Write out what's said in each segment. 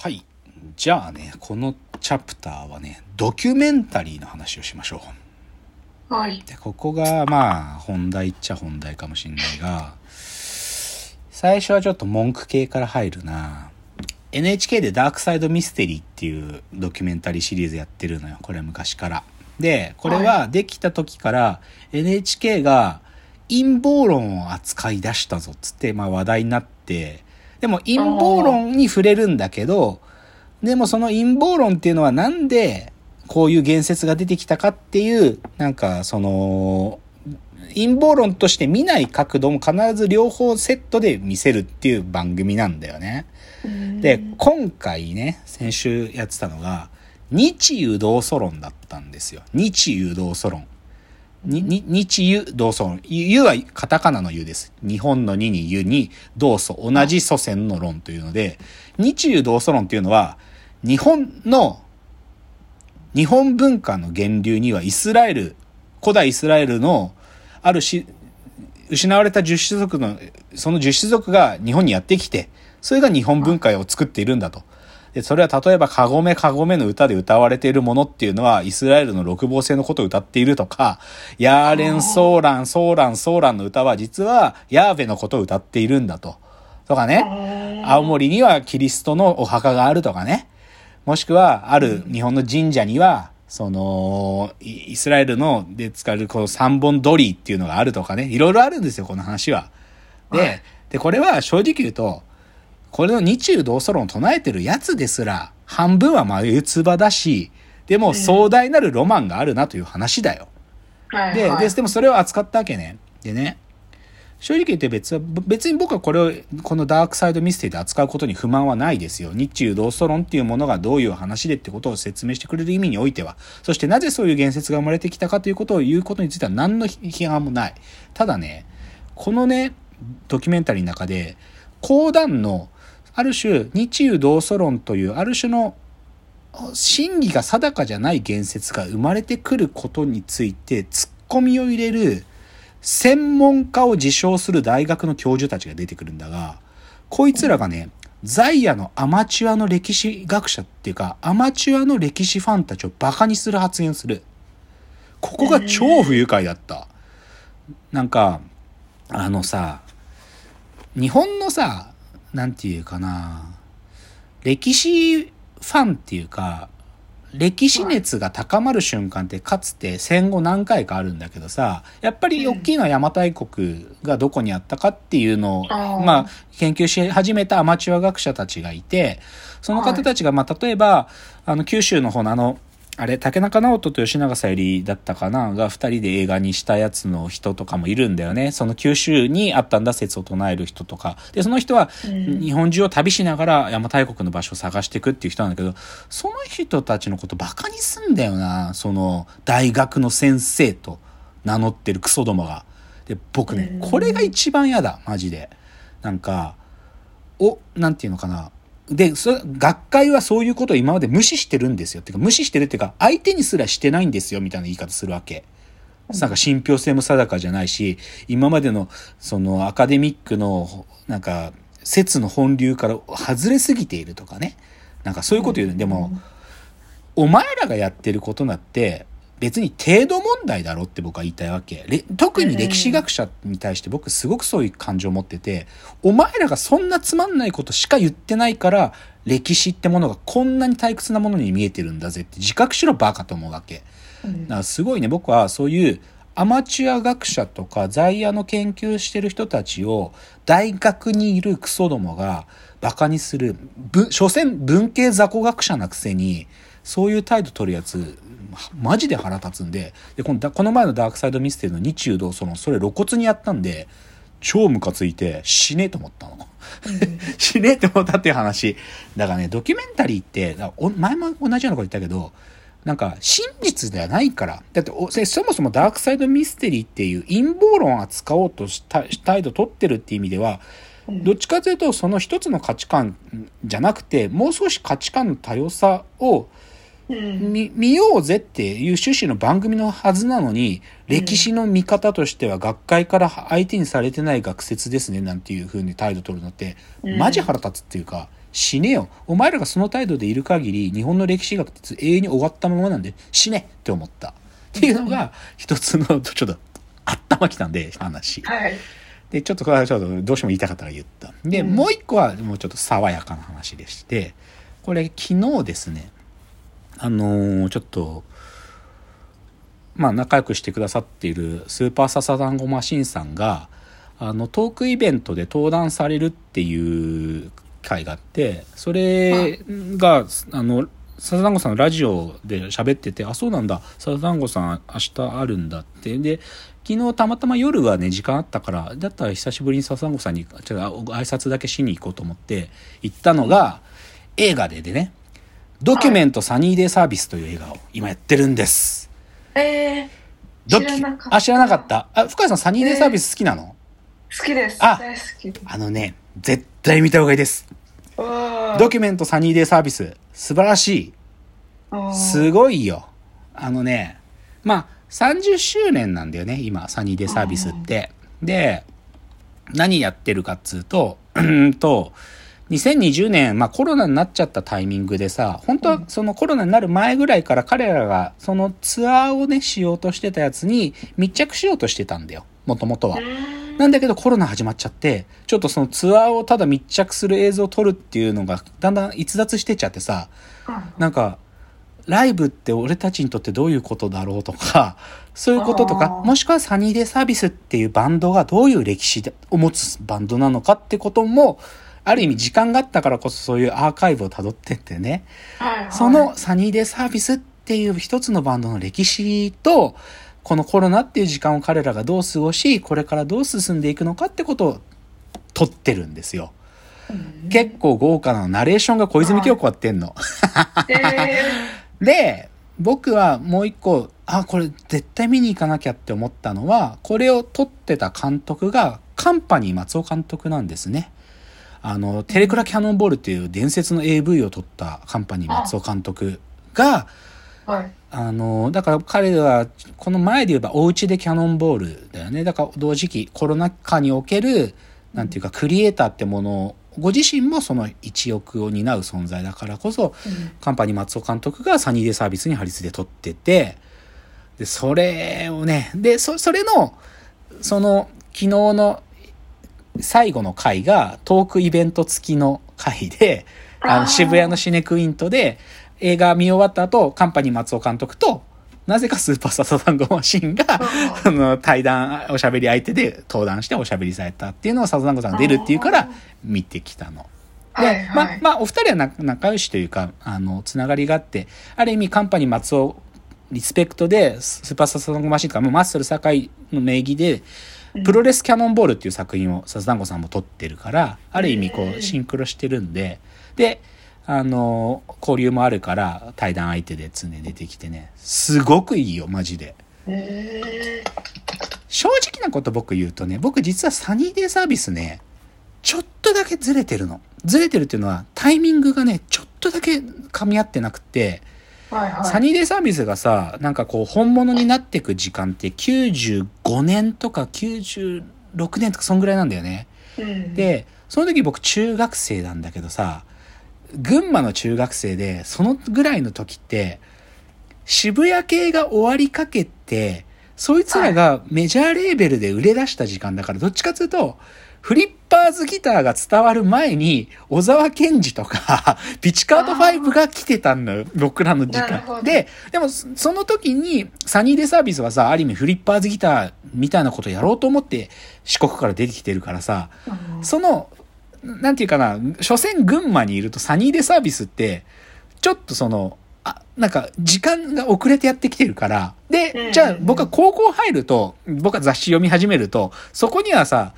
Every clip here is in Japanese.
はい。じゃあね、このチャプターはね、ドキュメンタリーの話をしましょう。はい。で、ここがまあ、本題っちゃ本題かもしんないが、最初はちょっと文句系から入るな NHK でダークサイドミステリーっていうドキュメンタリーシリーズやってるのよ。これ昔から。で、これはできた時から NHK が陰謀論を扱い出したぞっつって、まあ話題になって、でも陰謀論に触れるんだけど、でもその陰謀論っていうのはなんでこういう言説が出てきたかっていう、なんかその、陰謀論として見ない角度も必ず両方セットで見せるっていう番組なんだよね。で、今回ね、先週やってたのが、日ユ同祖論だったんですよ。日ユ同祖論。に、に、日ユ同祖論。ユユはカタカナのユです。日本の2にユに同祖、同じ祖先の論というので、日ユ同祖論っていうのは、日本の、日本文化の源流にはイスラエル、古代イスラエルの、あるし、失われた十種族の、その十種族が日本にやってきて、それが日本文化を作っているんだと。で、それは例えば、かごめかごめの歌で歌われているものっていうのは、イスラエルの六芒星のことを歌っているとか、ヤーレン・ソーラン、ソーラン、ソーランの歌は実は、ヤーベのことを歌っているんだと。とかね、青森にはキリストのお墓があるとかね。もしくは、ある日本の神社には、その、イスラエルので使われるこの三本鳥居っていうのがあるとかね。いろいろあるんですよ、この話は。で、はいで、これは正直言うと、これの日中同祖論を唱えてるやつですら、半分は眉唾だし、でも壮大なるロマンがあるなという話だよ。で、はいはいで、でもそれを扱ったわけね。でね、正直言って別は、別に僕はこれを、このダークサイドミステリーで扱うことに不満はないですよ。日中同祖論っていうものがどういう話でってことを説明してくれる意味においては。そしてなぜそういう言説が生まれてきたかということを言うことについては何の批判もない。ただね、このね、ドキュメンタリーの中で、講談の、ある種、日中同祖論という、ある種の真偽が定かじゃない言説が生まれてくることについて突っ込みを入れる専門家を自称する大学の教授たちが出てくるんだが、こいつらがね、ザイヤのアマチュアの歴史学者っていうか、アマチュアの歴史ファンたちをバカにする発言する。ここが超不愉快だった。なんか、あのさ、日本のさ、なんていうかな、歴史ファンっていうか、歴史熱が高まる瞬間ってかつて戦後何回かあるんだけどさ、やっぱり大きいのは邪馬台国がどこにあったかっていうのを、まあ、研究し始めたアマチュア学者たちがいて、その方たちが、まあ、例えば、あの、九州の方のあの、あれ、竹中直人と吉永小百合だったかな？が二人で映画にしたやつの人とかもいるんだよね。その九州にあったんだ説を唱える人とか。で、その人はうん日本中を旅しながら邪馬台国の場所を探していくっていう人なんだけど、その人たちのことバカにすんだよな。その大学の先生と名乗ってるクソどもが。で、僕ね、これが一番嫌だ。マジで。なんか、お、なんていうのかな。で、学会はそういうことを今まで無視してるんですよ。っていうか、無視してるっていうか、相手にすらしてないんですよ、みたいな言い方するわけ。なんか信憑性も定かじゃないし、今までの、そのアカデミックの、なんか、説の本流から外れすぎているとかね。なんかそういうこと言うね。でも、お前らがやってることだって、別に程度問題だろって僕は言いたいわけ。れ特に歴史学者に対して僕すごくそういう感情を持ってて、お前らがそんなつまんないことしか言ってないから、歴史ってものがこんなに退屈なものに見えてるんだぜって自覚しろバカと思うわけ。うんだからすごいね、僕はそういうアマチュア学者とか在野の研究してる人たちを大学にいるクソどもがバカにする。ぶ所詮文系雑魚学者なくせに、そういう態度取るやつ、マジで腹立つんで、で、このこの前のダークサイドミステリーの日中同その、それ露骨にやったんで、超ムカついて死ねえと思ったの。死ねえって思ったっていう話。だからね、ドキュメンタリーって、前も同じようなこと言ったけど、なんか真実ではないから。だってそもそもダークサイドミステリーっていう陰謀論を扱おうとした態度取ってるっていう意味では、どっちかというとその一つの価値観じゃなくて、もう少し価値観の多様さをうん見見ようぜっていう趣旨の番組のはずなのに、歴史の見方としては学会から相手にされてない学説ですねなんていう風に態度取るのって、うんマジ腹立つっていうか、死ねよ。お前らがその態度でいる限り、日本の歴史学って永遠に終わったままなんで、死ねって思った。っていうのが、一つの、ちょっと、あったまきたんで、話。はい。で、ちょっとこれはちょっとどうしても言いたかったから言った。で、うんもう一個はもうちょっと爽やかな話でして、これ昨日ですね、あのーちょっと、まあ仲良くしてくださっているスーパーササダンゴマシンさんが、あのトークイベントで登壇されるっていう会があって、それが、あの、サザダンゴさんのラジオで喋ってて、あ、そうなんだ、サザダンゴさん明日あるんだって。で、昨日たまたま夜はね、時間あったから、だったら久しぶりにサザダンゴさんに、ちょっと挨拶だけしに行こうと思って行ったのが、映画ででね、ドキュメントサニーデイサービスという映画を今やってるんです。えー、知らなかったあ、知らなかった？あ、深谷さんサニーデイサービス好きなの、好きです。あ大好き。あのね、絶対見た方がいいです。ドキュメントサニーデイサービス、素晴らしい。すごいよ。あのね、まあ、30周年なんだよね、今、サニーデイサービスって。で、何やってるかっつうと、うーんと、2020年、まあコロナになっちゃったタイミングでさ、本当はそのコロナになる前ぐらいから彼らがそのツアーをね、しようとしてたやつに密着しようとしてたんだよ、もともとは。なんだけどコロナ始まっちゃって、ちょっとそのツアーをただ密着する映像を撮るっていうのがだんだん逸脱してっちゃってさ、なんか、ライブって俺たちにとってどういうことだろうとか、そういうこととか、もしくはサニーデイサービスっていうバンドがどういう歴史を持つバンドなのかってことも、ある意味時間があったからこそそういうアーカイブを辿ってってね、はいはいそのサニーデイサービスっていう一つのバンドの歴史と、このコロナっていう時間を彼らがどう過ごし、これからどう進んでいくのかってことを撮ってるんですよ。うん結構豪華なナレーションが小泉京子やってんの。え で、僕はもう一個、あ、これ絶対見に行かなきゃって思ったのは、これを撮ってた監督が、カンパニー松尾監督なんですね。あの、テレクラキャノンボールっていう伝説の AV を撮ったカンパニー松尾監督が、ー、はい。あの、だから彼は、この前で言えばお家でキャノンボールだよね。だから同時期コロナ禍における、なんていうかクリエイターってものを、ご自身もその一翼を担う存在だからこそ、カンパニー松尾監督がサニーデイサービスにハリスで撮ってて、で、それをね、で、そ、それの、その、昨日の最後の回がトークイベント付きの回で、あの渋谷のシネクイントで映画見終わった後、カンパニー松尾監督と、なぜかスーパーササダンゴマシンが、あの、対談、おしゃべり相手で登壇しておしゃべりされたっていうのをササダンゴさんが出るっていうから見てきたの。で、はいはい。まあ、まあ、お二人はな仲良しというか、あの、つながりがあって、ある意味、カンパニー松尾、リスペクトで、スーパーササダンゴマシンとか、もうマッスル堺の名義で、プロレスキャノンボールっていう作品をササダンゴさんも撮ってるから、ある意味、こう、シンクロしてるんで、で、あの、交流もあるから、対談相手で常に出てきてね、すごくいいよ、マジで。え正直なこと僕言うとね、僕実はサニーデイサービスね、ちょっとだけずれてるの。ずれてるっていうのは、タイミングがね、ちょっとだけ噛み合ってなくて、ー、はいはい。サニーデイサービスがさ、なんかこう、本物になっていく時間って95年とか96年とかそんぐらいなんだよね。うん、で、その時僕中学生なんだけどさ、群馬の中学生で、そのぐらいの時って、渋谷系が終わりかけて、そいつらがメジャーレーベルで売れ出した時間だから、どっちかというと、フリッパーズギターが伝わる前に、小沢健二とか、ピチカート5が来てたんだよ、僕らの時間。で、でも、そその時に、サニーデイサービスはさ、ある意味フリッパーズギターみたいなことやろうと思って、四国から出てきてるからさ、うん。その、なんていうかな、所詮群馬にいるとサニーデサービスって、ちょっとその、あ、なんか時間が遅れてやってきてるから、でう、ん。じゃあ僕は高校入ると、僕は雑誌読み始めると、そこにはさ、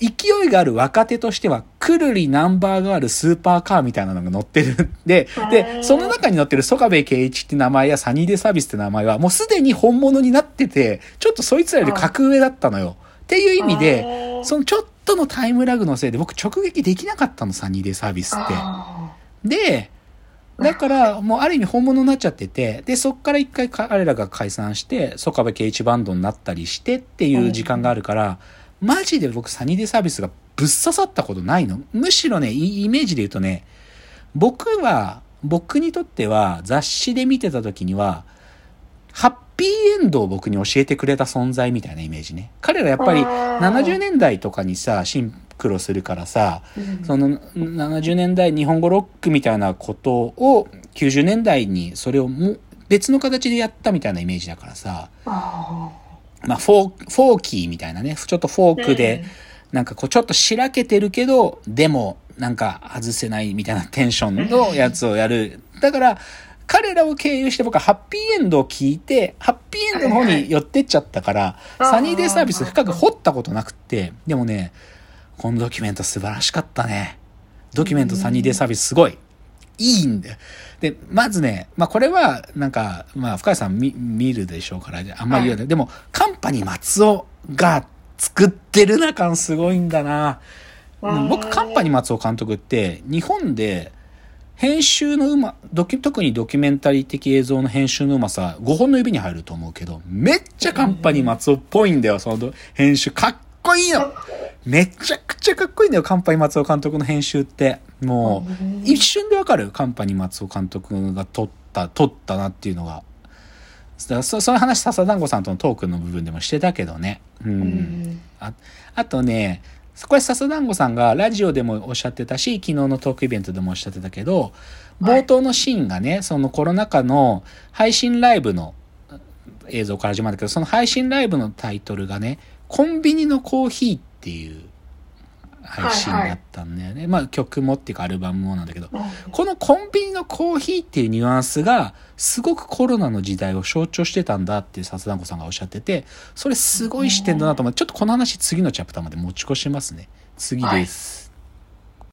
勢いがある若手としては、くるりナンバーガールスーパーカーみたいなのが載ってる。ん で、で、その中に載ってる曽我部圭一って名前やサニーデサービスって名前は、もうすでに本物になってて、ちょっとそいつらより格上だったのよ。っていう意味で、そのちょっとのタイムラグのせいで僕直撃できなかったの、サニーデイサービスって。あで、だからもうある意味本物になっちゃってて、で、そっから一回彼らが解散して、曽我部圭一バンドになったりしてっていう時間があるから、マジで僕サニーデイサービスがぶっ刺さったことないの？むしろね、イイメージで言うとね、僕は、僕にとっては雑誌で見てた時には、ハッピーエンドを僕に教えてくれた存在みたいなイメージね。彼らやっぱりあー70年代とかにさ、シンクロするからさ、うんその70年代日本語ロックみたいなことを90年代にそれをもう別の形でやったみたいなイメージだからさ、あまあフォー、フォーキーみたいなね、ちょっとフォークで、なんかこうちょっとしらけてるけど、でもなんか外せないみたいなテンションのやつをやる。だから、彼らを経由して僕ははっぴいえんどを聞いて、はっぴいえんどの方に寄ってっちゃったから、はいサニーデイサービス深く掘ったことなくって、でもね、このドキュメント素晴らしかったね。ドキュメントサニーデイサービスすごい。いいんだよ。で、まずね、まあこれは、なんか、まあ深谷さん見見るでしょうから、あんまり言うない。でも、カンパニー松尾が作ってるな感すごいんだな。うん僕、カンパニー松尾監督って、日本で、編集のうま、ドキュ特にドキュメンタリー的映像の編集のうまさ、5本の指に入ると思うけど、めっちゃカンパニー松尾っぽいんだよ、その編集。かっこいいのめちゃくちゃかっこいいんだよ、カンパニー松尾監督の編集って。もう、うん一瞬でわかる、カンパニー松尾監督が撮った、撮ったなっていうのが。だそそういう話、笹団子さんとのトークの部分でもしてたけどね。うん。うんああとね、これ笹団子さんがラジオでもおっしゃってたし、昨日のトークイベントでもおっしゃってたけど、冒頭のシーンがね、そのコロナ禍の配信ライブの映像から始まるけど、その配信ライブのタイトルがね、コンビニのコーヒーっていう配信だったんだよね。まあ曲もっていうかアルバムもなんだけど、このコンビニのコーヒーっていうニュアンスが、すごくコロナの時代を象徴してたんだって笹団子さんがおっしゃってて、それすごい視点だなと思って、ちょっとこの話次のチャプターまで持ち越しますね。次です。